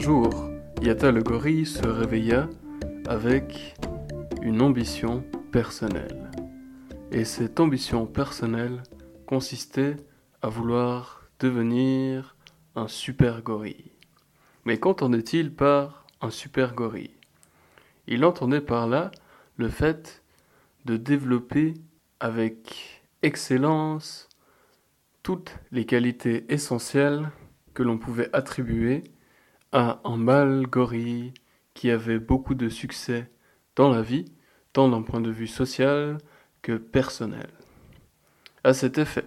Un jour, Yata le gorille se réveilla avec une ambition personnelle. Et cette ambition personnelle consistait à vouloir devenir un super gorille. Mais qu'entendait-il par un super gorille? Il entendait par là le fait de développer avec excellence toutes les qualités essentielles que l'on pouvait attribuer à un mâle gorille qui avait beaucoup de succès dans la vie, tant d'un point de vue social que personnel. À cet effet,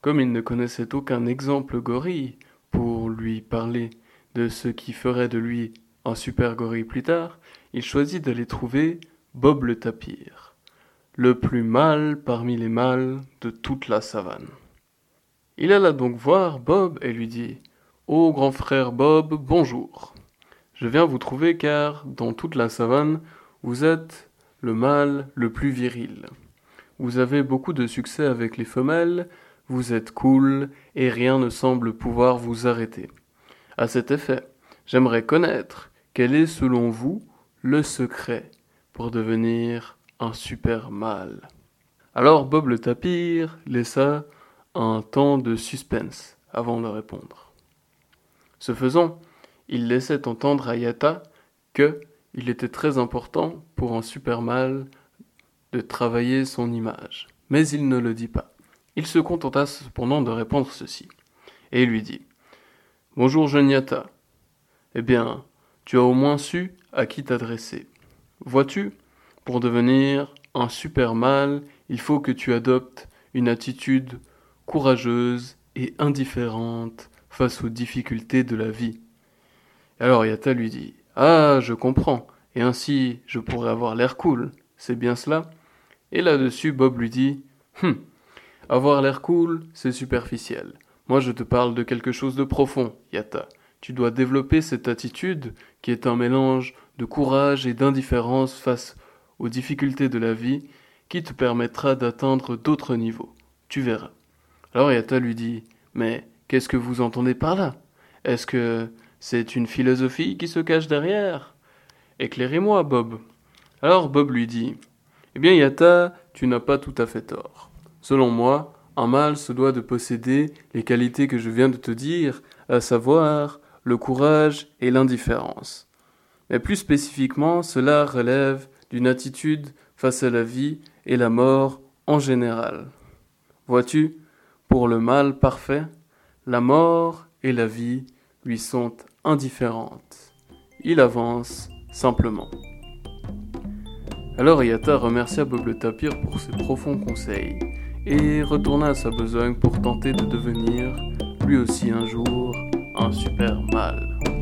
comme il ne connaissait aucun exemple gorille pour lui parler de ce qui ferait de lui un super gorille plus tard, il choisit d'aller trouver Bob le tapir, le plus mâle parmi les mâles de toute la savane. Il alla donc voir Bob et lui dit Ô grand frère Bob, bonjour. Je viens vous trouver car, dans toute la savane, vous êtes le mâle le plus viril. Vous avez beaucoup de succès avec les femelles, vous êtes cool, et rien ne semble pouvoir vous arrêter. À cet effet, j'aimerais connaître quel est selon vous le secret pour devenir un super mâle. Alors Bob le tapir laissa un temps de suspense avant de répondre. Ce faisant, il laissait entendre à Yata que il était très important pour un super mâle de travailler son image. Mais il ne le dit pas. Il se contenta cependant de répondre ceci. Et il lui dit Bonjour jeune Yata. Eh bien, tu as au moins su à qui t'adresser. Vois-tu, pour devenir un super mâle, il faut que tu adoptes une attitude courageuse et indifférente face aux difficultés de la vie. Alors Yata lui dit Ah, je comprends, et ainsi je pourrais avoir l'air cool, c'est bien cela Et là-dessus, Bob lui dit Hum, avoir l'air cool, c'est superficiel. Moi, je te parle de quelque chose de profond, Yata. Tu dois développer cette attitude qui est un mélange de courage et d'indifférence face aux difficultés de la vie qui te permettra d'atteindre d'autres niveaux. Tu verras. Alors Yata lui dit Mais Qu'est-ce que vous entendez par là? Est-ce que c'est une philosophie qui se cache derrière? Éclairez-moi, Bob. Alors Bob lui dit Eh bien, Yata, tu n'as pas tout à fait tort. Selon moi, un mâle se doit de posséder les qualités que je viens de te dire, à savoir le courage et l'indifférence. Mais plus spécifiquement, cela relève d'une attitude face à la vie et la mort en général. Vois-tu, pour le mâle parfait, la mort et la vie lui sont indifférentes. Il avance simplement. Alors Yata remercia Bob tapir pour ses profonds conseils et retourna à sa besogne pour tenter de devenir lui aussi un jour un super mâle.